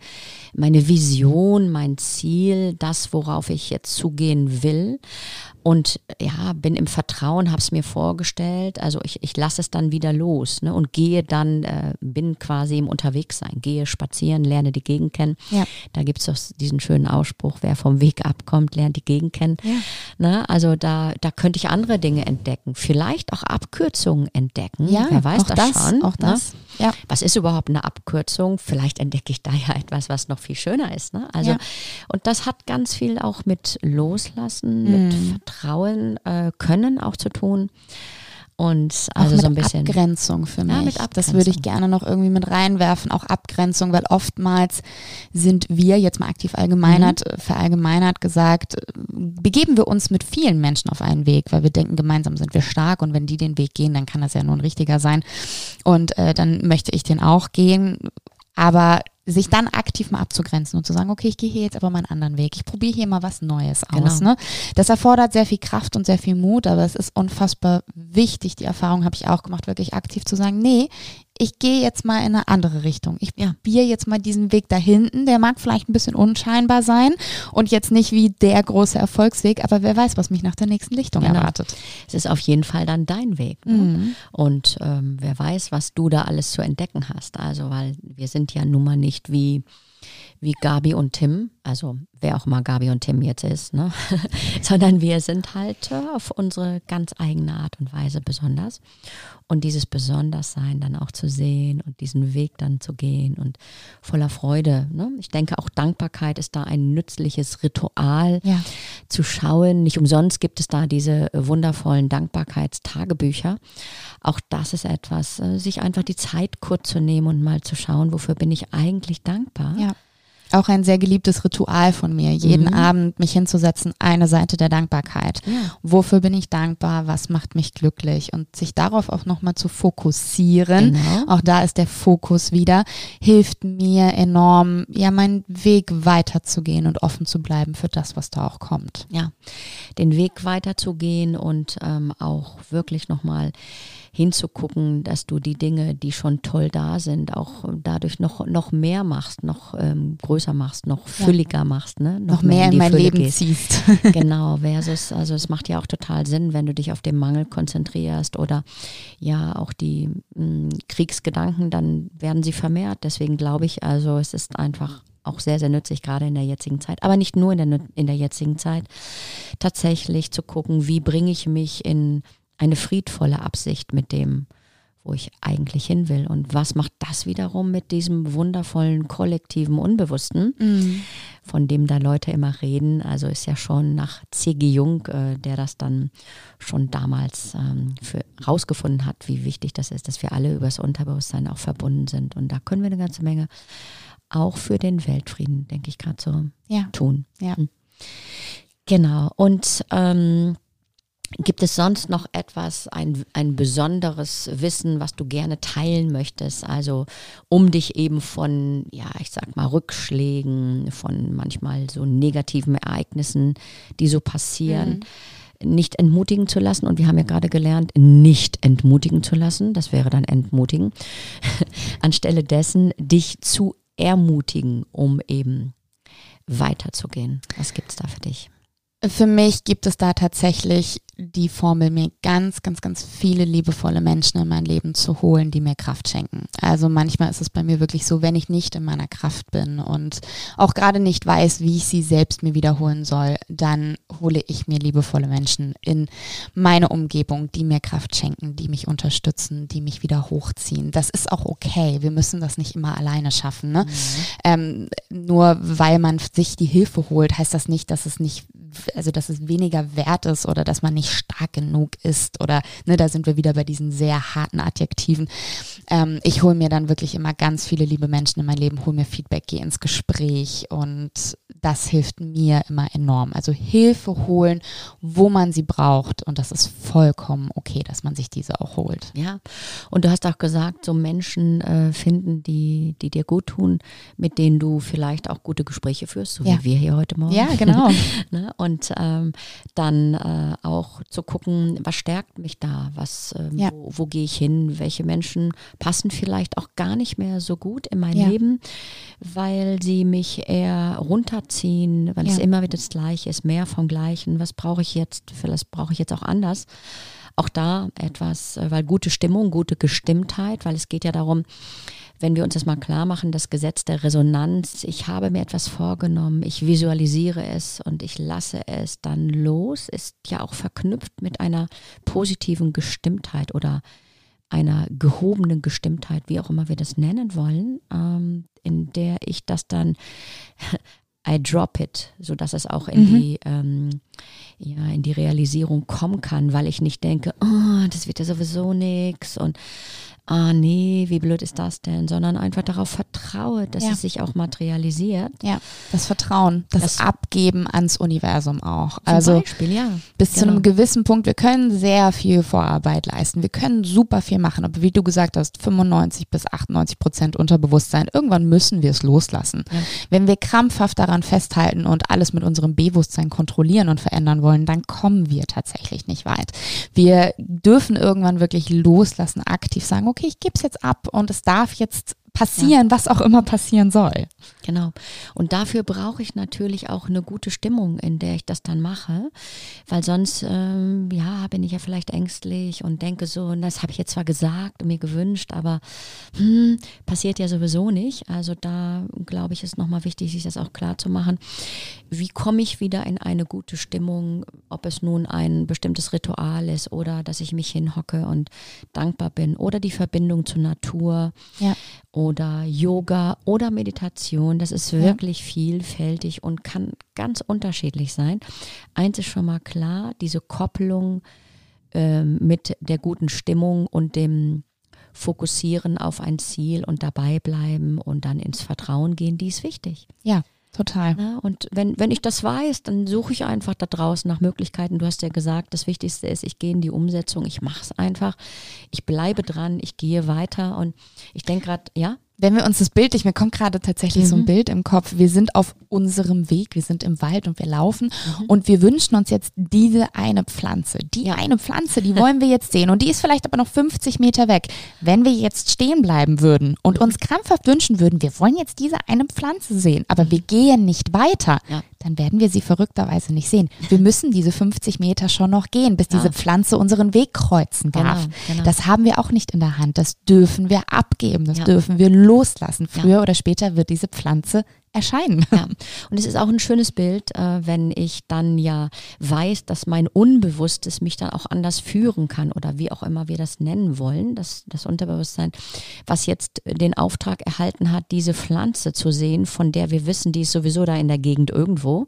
meine Vision, mein Ziel, das, worauf ich jetzt zu zugehen will. Und ja, bin im Vertrauen, habe es mir vorgestellt. Also ich, ich lasse es dann wieder los ne, und gehe dann, äh, bin quasi im Unterwegssein, gehe spazieren, lerne die Gegend kennen. Ja. Da gibt es doch diesen schönen Ausspruch, wer vom Weg abkommt, lernt die Gegend kennen. Ja. Ne, also da, da könnte ich andere Dinge entdecken, vielleicht auch Abkürzungen entdecken. Ja, wer weiß das, das, schon. Auch ne? das. Ne? Ja. Was ist überhaupt eine Abkürzung? Vielleicht entdecke ich da ja etwas, was noch viel schöner ist. Ne? Also, ja. und das hat ganz viel auch mit Loslassen, mhm. mit Vertrauen äh, können auch zu tun. Und also so ein bisschen Abgrenzung für mich. Ja, mit Abgrenzung. Das würde ich gerne noch irgendwie mit reinwerfen, auch Abgrenzung, weil oftmals sind wir jetzt mal aktiv allgemeinert, mhm. verallgemeinert gesagt, begeben wir uns mit vielen Menschen auf einen Weg, weil wir denken, gemeinsam sind wir stark und wenn die den Weg gehen, dann kann das ja nur ein richtiger sein. Und äh, dann möchte ich den auch gehen. Aber sich dann aktiv mal abzugrenzen und zu sagen, okay, ich gehe hier jetzt aber mal einen anderen Weg. Ich probiere hier mal was Neues aus. Genau. Ne? Das erfordert sehr viel Kraft und sehr viel Mut, aber es ist unfassbar wichtig. Die Erfahrung habe ich auch gemacht, wirklich aktiv zu sagen, nee, ich gehe jetzt mal in eine andere Richtung. Ich ja. probiere jetzt mal diesen Weg da hinten. Der mag vielleicht ein bisschen unscheinbar sein und jetzt nicht wie der große Erfolgsweg, aber wer weiß, was mich nach der nächsten Lichtung genau. erwartet. Es ist auf jeden Fall dann dein Weg. Ne? Mhm. Und ähm, wer weiß, was du da alles zu entdecken hast. Also, weil wir sind ja nun mal nicht wie wie Gabi und Tim, also wer auch mal Gabi und Tim jetzt ist, ne? sondern wir sind halt äh, auf unsere ganz eigene Art und Weise besonders. Und dieses Besonderssein dann auch zu sehen und diesen Weg dann zu gehen und voller Freude. Ne? Ich denke, auch Dankbarkeit ist da ein nützliches Ritual ja. zu schauen. Nicht umsonst gibt es da diese wundervollen Dankbarkeitstagebücher. Auch das ist etwas, äh, sich einfach die Zeit kurz zu nehmen und mal zu schauen, wofür bin ich eigentlich dankbar. Ja auch ein sehr geliebtes Ritual von mir, jeden mhm. Abend mich hinzusetzen, eine Seite der Dankbarkeit. Ja. Wofür bin ich dankbar? Was macht mich glücklich? Und sich darauf auch nochmal zu fokussieren, genau. auch da ist der Fokus wieder, hilft mir enorm, ja, meinen Weg weiterzugehen und offen zu bleiben für das, was da auch kommt. Ja, den Weg weiterzugehen und ähm, auch wirklich nochmal hinzugucken, dass du die Dinge, die schon toll da sind, auch dadurch noch, noch mehr machst, noch ähm, größer machst, noch fülliger ja. machst, ne? noch, noch mehr in, in mein Fülle Leben gehst. ziehst. genau, versus, also es macht ja auch total Sinn, wenn du dich auf den Mangel konzentrierst oder ja auch die mh, hm, Kriegsgedanken, dann werden sie vermehrt. Deswegen glaube ich, also es ist einfach auch sehr, sehr nützlich, gerade in der jetzigen Zeit, aber nicht nur in der, in der jetzigen Zeit, tatsächlich zu gucken, wie bringe ich mich in eine friedvolle Absicht mit dem, wo ich eigentlich hin will. Und was macht das wiederum mit diesem wundervollen kollektiven Unbewussten, mhm. von dem da Leute immer reden? Also ist ja schon nach C.G. Jung, äh, der das dann schon damals ähm, für, rausgefunden hat, wie wichtig das ist, dass wir alle übers Unterbewusstsein auch verbunden sind. Und da können wir eine ganze Menge auch für den Weltfrieden, denke ich, gerade so ja. tun. Ja. Hm. Genau. Und ähm, Gibt es sonst noch etwas, ein, ein besonderes Wissen, was du gerne teilen möchtest? Also um dich eben von, ja, ich sag mal, Rückschlägen, von manchmal so negativen Ereignissen, die so passieren, mhm. nicht entmutigen zu lassen. Und wir haben ja gerade gelernt, nicht entmutigen zu lassen. Das wäre dann entmutigen. Anstelle dessen, dich zu ermutigen, um eben weiterzugehen. Was gibt es da für dich? Für mich gibt es da tatsächlich die Formel, mir ganz, ganz, ganz viele liebevolle Menschen in mein Leben zu holen, die mir Kraft schenken. Also manchmal ist es bei mir wirklich so, wenn ich nicht in meiner Kraft bin und auch gerade nicht weiß, wie ich sie selbst mir wiederholen soll, dann hole ich mir liebevolle Menschen in meine Umgebung, die mir Kraft schenken, die mich unterstützen, die mich wieder hochziehen. Das ist auch okay. Wir müssen das nicht immer alleine schaffen. Ne? Mhm. Ähm, nur weil man sich die Hilfe holt, heißt das nicht, dass es nicht, also dass es weniger wert ist oder dass man nicht stark genug ist oder ne, da sind wir wieder bei diesen sehr harten Adjektiven. Ähm, ich hole mir dann wirklich immer ganz viele liebe Menschen in mein Leben, hole mir Feedback, gehe ins Gespräch und das hilft mir immer enorm. Also Hilfe holen, wo man sie braucht und das ist vollkommen okay, dass man sich diese auch holt. Ja, und du hast auch gesagt, so Menschen äh, finden, die, die dir gut tun, mit denen du vielleicht auch gute Gespräche führst, so ja. wie wir hier heute Morgen. Ja, genau. ne? Und ähm, dann äh, auch zu gucken, was stärkt mich da, was, ähm, ja. wo, wo gehe ich hin, welche Menschen passen vielleicht auch gar nicht mehr so gut in mein ja. Leben, weil sie mich eher runterziehen, weil ja. es immer wieder das Gleiche ist, mehr vom Gleichen. Was brauche ich jetzt? Vielleicht brauche ich jetzt auch anders auch da etwas, äh, weil gute Stimmung, gute Gestimmtheit, weil es geht ja darum, wenn wir uns das mal klar machen, das Gesetz der Resonanz, ich habe mir etwas vorgenommen, ich visualisiere es und ich lasse es dann los, ist ja auch verknüpft mit einer positiven Gestimmtheit oder einer gehobenen Gestimmtheit, wie auch immer wir das nennen wollen, ähm, in der ich das dann I drop it, sodass es auch in mhm. die ähm, ja in die Realisierung kommen kann, weil ich nicht denke, oh, das wird ja sowieso nichts und ah nee, wie blöd ist das denn, sondern einfach darauf vertraue, dass ja. es sich auch materialisiert. Ja, das Vertrauen, das, das Abgeben ans Universum auch. also Beispiel, ja. bis genau. zu einem gewissen Punkt, wir können sehr viel Vorarbeit leisten, wir können super viel machen, aber wie du gesagt hast, 95 bis 98 Prozent Unterbewusstsein, irgendwann müssen wir es loslassen. Ja. Wenn wir krampfhaft daran festhalten und alles mit unserem Bewusstsein kontrollieren und verändern wollen, dann kommen wir tatsächlich nicht weit. Wir dürfen irgendwann wirklich loslassen, aktiv sagen, okay, ich gebe es jetzt ab und es darf jetzt passieren, ja. was auch immer passieren soll. Genau. Und dafür brauche ich natürlich auch eine gute Stimmung, in der ich das dann mache, weil sonst, ähm, ja, bin ich ja vielleicht ängstlich und denke so, das habe ich jetzt zwar gesagt und mir gewünscht, aber hm, passiert ja sowieso nicht. Also da glaube ich, ist nochmal wichtig, sich das auch klar zu machen. Wie komme ich wieder in eine gute Stimmung, ob es nun ein bestimmtes Ritual ist oder dass ich mich hinhocke und dankbar bin oder die Verbindung zur Natur. Ja oder Yoga oder Meditation. Das ist wirklich ja. vielfältig und kann ganz unterschiedlich sein. Eins ist schon mal klar, diese Kopplung äh, mit der guten Stimmung und dem Fokussieren auf ein Ziel und dabei bleiben und dann ins Vertrauen gehen, die ist wichtig. Ja. Total. Ja, und wenn, wenn ich das weiß, dann suche ich einfach da draußen nach Möglichkeiten. Du hast ja gesagt, das Wichtigste ist, ich gehe in die Umsetzung, ich mache es einfach, ich bleibe dran, ich gehe weiter und ich denke gerade, ja? Wenn wir uns das bildlich, mir kommt gerade tatsächlich mhm. so ein mhm. Bild im Kopf, wir sind auf unserem Weg, wir sind im Wald und wir laufen mhm. und wir wünschen uns jetzt diese eine Pflanze, die eine Pflanze, die wollen wir jetzt sehen und die ist vielleicht aber noch 50 Meter weg. Wenn wir jetzt stehen bleiben würden und uns krampfhaft wünschen würden, wir wollen jetzt diese eine Pflanze sehen, aber wir gehen nicht weiter, ja. Dann werden wir sie verrückterweise nicht sehen. Wir müssen diese 50 Meter schon noch gehen, bis ja. diese Pflanze unseren Weg kreuzen darf. Genau, genau. Das haben wir auch nicht in der Hand, das dürfen wir abgeben, das ja. dürfen wir loslassen. Früher ja. oder später wird diese Pflanze erscheinen. Ja. Und es ist auch ein schönes Bild, äh, wenn ich dann ja weiß, dass mein Unbewusstes mich dann auch anders führen kann oder wie auch immer wir das nennen wollen, das, das Unterbewusstsein, was jetzt den Auftrag erhalten hat, diese Pflanze zu sehen, von der wir wissen, die ist sowieso da in der Gegend irgendwo.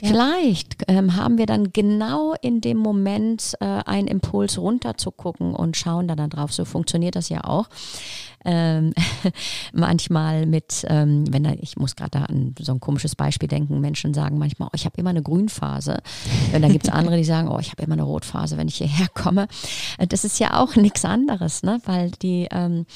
Ja. Vielleicht ähm, haben wir dann genau in dem Moment äh, einen Impuls runter zu gucken und schauen da dann drauf. So funktioniert das ja auch ähm, manchmal mit, ähm, wenn da, ich muss gerade da an so ein komisches Beispiel denken, Menschen sagen manchmal, oh, ich habe immer eine Grünphase. Und dann gibt es andere, die sagen, oh, ich habe immer eine Rotphase, wenn ich hierher komme. Äh, das ist ja auch nichts anderes, ne? weil die, ähm,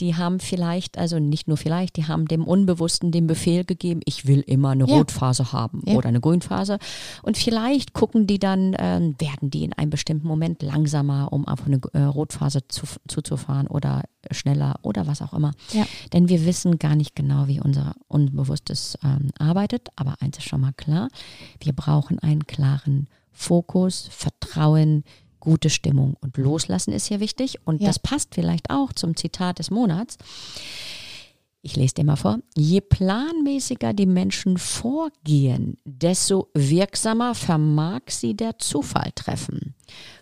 die haben vielleicht, also nicht nur vielleicht, die haben dem Unbewussten den Befehl gegeben, ich will immer eine ja. Rotphase haben ja. oder eine Grünphase. Und vielleicht gucken die dann, ähm, werden die in einem bestimmten Moment langsamer, um auf eine äh, Rotphase zu, zuzufahren oder schneller oder was auch immer. Ja. Denn wir wissen gar nicht genau, wie unser Unbewusstes ähm, arbeitet. Aber eins ist schon mal klar, wir brauchen einen klaren Fokus, Vertrauen, gute Stimmung und Loslassen ist hier wichtig. Und ja. das passt vielleicht auch zum Zitat des Monats. Ich lese dir mal vor. Je planmäßiger die Menschen vorgehen, desto wirksamer vermag sie der Zufall treffen.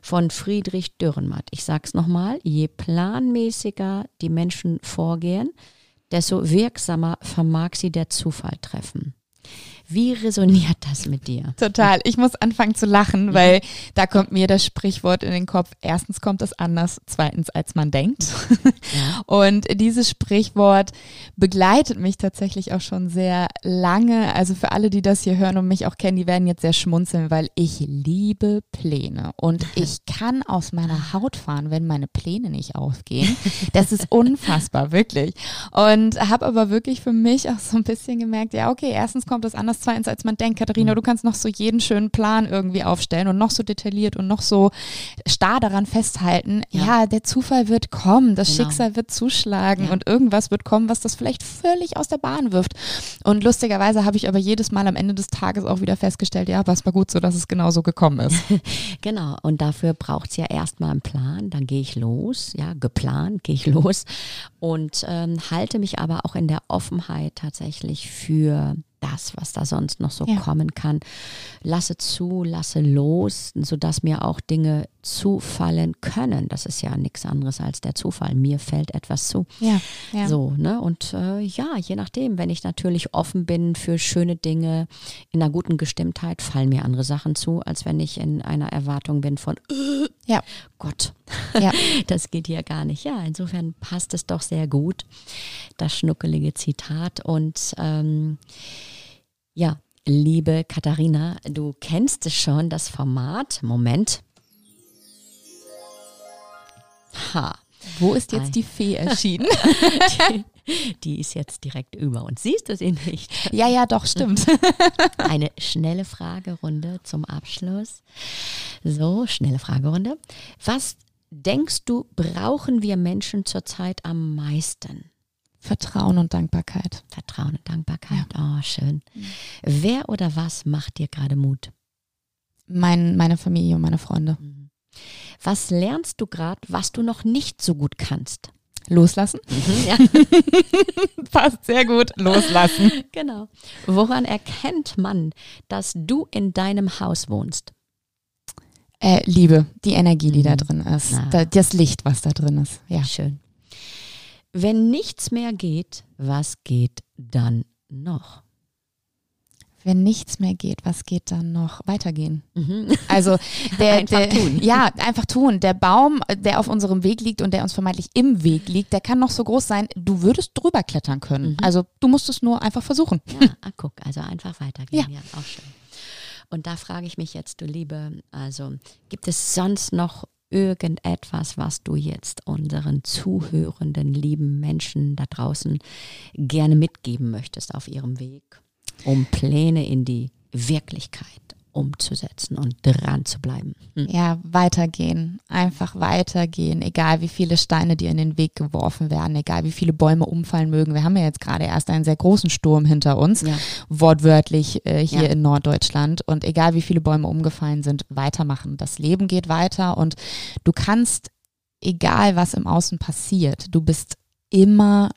Von Friedrich Dürrenmatt. Ich sage es nochmal. Je planmäßiger die Menschen vorgehen, desto wirksamer vermag sie der Zufall treffen. Wie resoniert das mit dir? Total. Ich muss anfangen zu lachen, weil da kommt mir das Sprichwort in den Kopf. Erstens kommt es anders, zweitens als man denkt. Ja. Und dieses Sprichwort begleitet mich tatsächlich auch schon sehr lange. Also für alle, die das hier hören und mich auch kennen, die werden jetzt sehr schmunzeln, weil ich liebe Pläne und ich kann aus meiner Haut fahren, wenn meine Pläne nicht aufgehen. Das ist unfassbar, wirklich. Und habe aber wirklich für mich auch so ein bisschen gemerkt, ja, okay, erstens kommt es anders, zweitens als man denkt. Katharina, mhm. du kannst noch so jeden schönen Plan irgendwie aufstellen und noch so detailliert und noch so starr daran festhalten. Ja, ja der Zufall wird kommen, das genau. Schicksal wird zuschlagen ja. und irgendwas wird kommen, was das vielleicht völlig aus der Bahn wirft. Und lustigerweise habe ich aber jedes Mal am Ende des Tages auch wieder festgestellt, ja, was war gut so, dass es genau so gekommen ist. genau, und dafür braucht es ja erstmal einen Plan, dann gehe ich los, ja, geplant gehe ich los und ähm, halte mich aber auch in der Offenheit tatsächlich für das, was da sonst noch so ja. kommen kann. Lasse zu, lasse los, sodass mir auch Dinge zufallen können. Das ist ja nichts anderes als der Zufall. Mir fällt etwas zu. Ja, ja. So, ne? Und äh, ja, je nachdem, wenn ich natürlich offen bin für schöne Dinge, in einer guten Gestimmtheit, fallen mir andere Sachen zu, als wenn ich in einer Erwartung bin von äh, ja. Gott. Ja. das geht hier gar nicht. Ja, insofern passt es doch sehr gut, das schnuckelige Zitat. Und ähm, ja, liebe Katharina, du kennst schon das Format. Moment. Ha. Wo ist jetzt die Fee erschienen? die, die ist jetzt direkt über uns. Siehst du sie nicht? Ja, ja, doch, stimmt. Eine schnelle Fragerunde zum Abschluss. So, schnelle Fragerunde. Was denkst du, brauchen wir Menschen zurzeit am meisten? Vertrauen und Dankbarkeit. Vertrauen und Dankbarkeit. Ja. Oh, schön. Mhm. Wer oder was macht dir gerade Mut? Mein, meine Familie und meine Freunde. Mhm. Was lernst du gerade, was du noch nicht so gut kannst? Loslassen. Mhm, ja. Passt sehr gut. Loslassen. Genau. Woran erkennt man, dass du in deinem Haus wohnst? Äh, Liebe, die Energie, die mhm. da drin ist. Da, das Licht, was da drin ist. Ja. Schön. Wenn nichts mehr geht, was geht dann noch? Wenn nichts mehr geht, was geht dann noch? Weitergehen. Mhm. Also der, einfach der, tun. Ja, einfach tun. Der Baum, der auf unserem Weg liegt und der uns vermeintlich im Weg liegt, der kann noch so groß sein, du würdest drüber klettern können. Mhm. Also du musst es nur einfach versuchen. Ja, ah, guck, also einfach weitergehen. Ja, ja auch schön. Und da frage ich mich jetzt, du Liebe, also gibt es sonst noch irgendetwas, was du jetzt unseren zuhörenden lieben Menschen da draußen gerne mitgeben möchtest auf ihrem Weg, um Pläne in die Wirklichkeit umzusetzen und dran zu bleiben. Hm. Ja, weitergehen. Einfach weitergehen. Egal wie viele Steine dir in den Weg geworfen werden, egal wie viele Bäume umfallen mögen. Wir haben ja jetzt gerade erst einen sehr großen Sturm hinter uns, ja. wortwörtlich äh, hier ja. in Norddeutschland. Und egal wie viele Bäume umgefallen sind, weitermachen. Das Leben geht weiter und du kannst, egal was im Außen passiert, du bist immer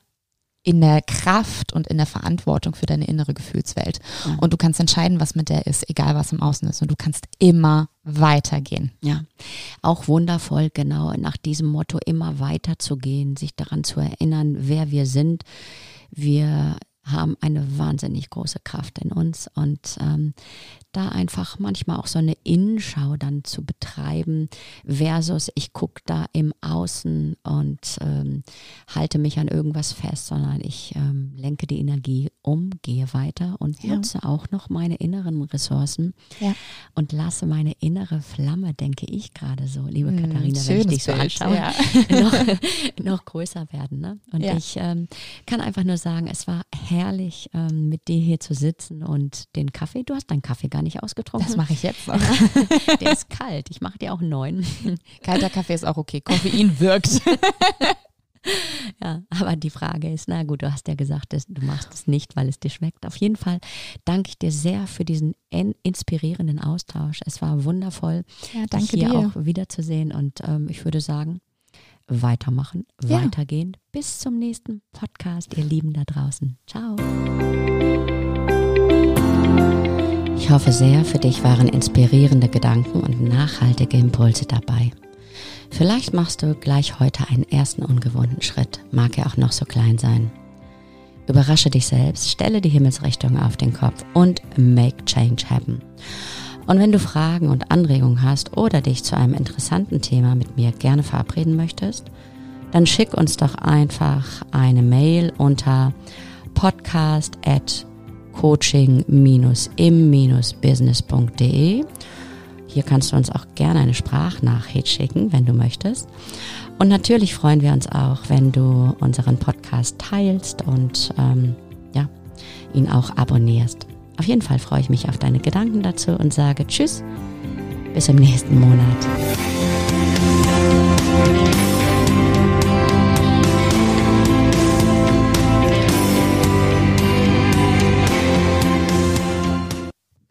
in der Kraft und in der Verantwortung für deine innere Gefühlswelt. Ja. Und du kannst entscheiden, was mit der ist, egal was im Außen ist. Und du kannst immer weitergehen. Ja, auch wundervoll, genau nach diesem Motto immer weiterzugehen, sich daran zu erinnern, wer wir sind. Wir haben eine wahnsinnig große Kraft in uns und ähm, da einfach manchmal auch so eine Innenschau dann zu betreiben versus ich gucke da im Außen und ähm, halte mich an irgendwas fest, sondern ich ähm, lenke die Energie um, gehe weiter und ja. nutze auch noch meine inneren Ressourcen ja. und lasse meine innere Flamme, denke ich gerade so, liebe hm, Katharina, wenn ich dich so anschaue, ja. noch, noch, größer werden. Ne? Und ich ähm, kann einfach nur sagen, es war herrlich, ähm, mit dir hier zu sitzen und den Kaffee, du hast deinen Kaffee gar nicht ausgetrunken. Das mache ich jetzt noch. Der ist kalt. Ich mache dir auch einen neuen. Kalter Kaffee ist auch okay. Koffein wirkt. ja, aber die Frage ist, na gut, du hast ja gesagt, du machst es nicht, weil es dir schmeckt. Auf jeden Fall danke ich dir sehr für diesen inspirierenden Austausch. Es war wundervoll, ja, dich hier dir. auch wiederzusehen. Und ähm, ich würde sagen, weitermachen, ja. weitergehen. Bis zum nächsten Podcast, ihr Lieben da draußen. Ciao. Ich hoffe sehr, für dich waren inspirierende Gedanken und nachhaltige Impulse dabei. Vielleicht machst du gleich heute einen ersten ungewohnten Schritt, mag er auch noch so klein sein. Überrasche dich selbst, stelle die Himmelsrichtung auf den Kopf und make change happen. Und wenn du Fragen und Anregungen hast oder dich zu einem interessanten Thema mit mir gerne verabreden möchtest, dann schick uns doch einfach eine Mail unter podcast at coaching-im-business.de. Hier kannst du uns auch gerne eine Sprachnachricht schicken, wenn du möchtest. Und natürlich freuen wir uns auch, wenn du unseren Podcast teilst und ähm, ja, ihn auch abonnierst. Auf jeden Fall freue ich mich auf deine Gedanken dazu und sage Tschüss, bis im nächsten Monat.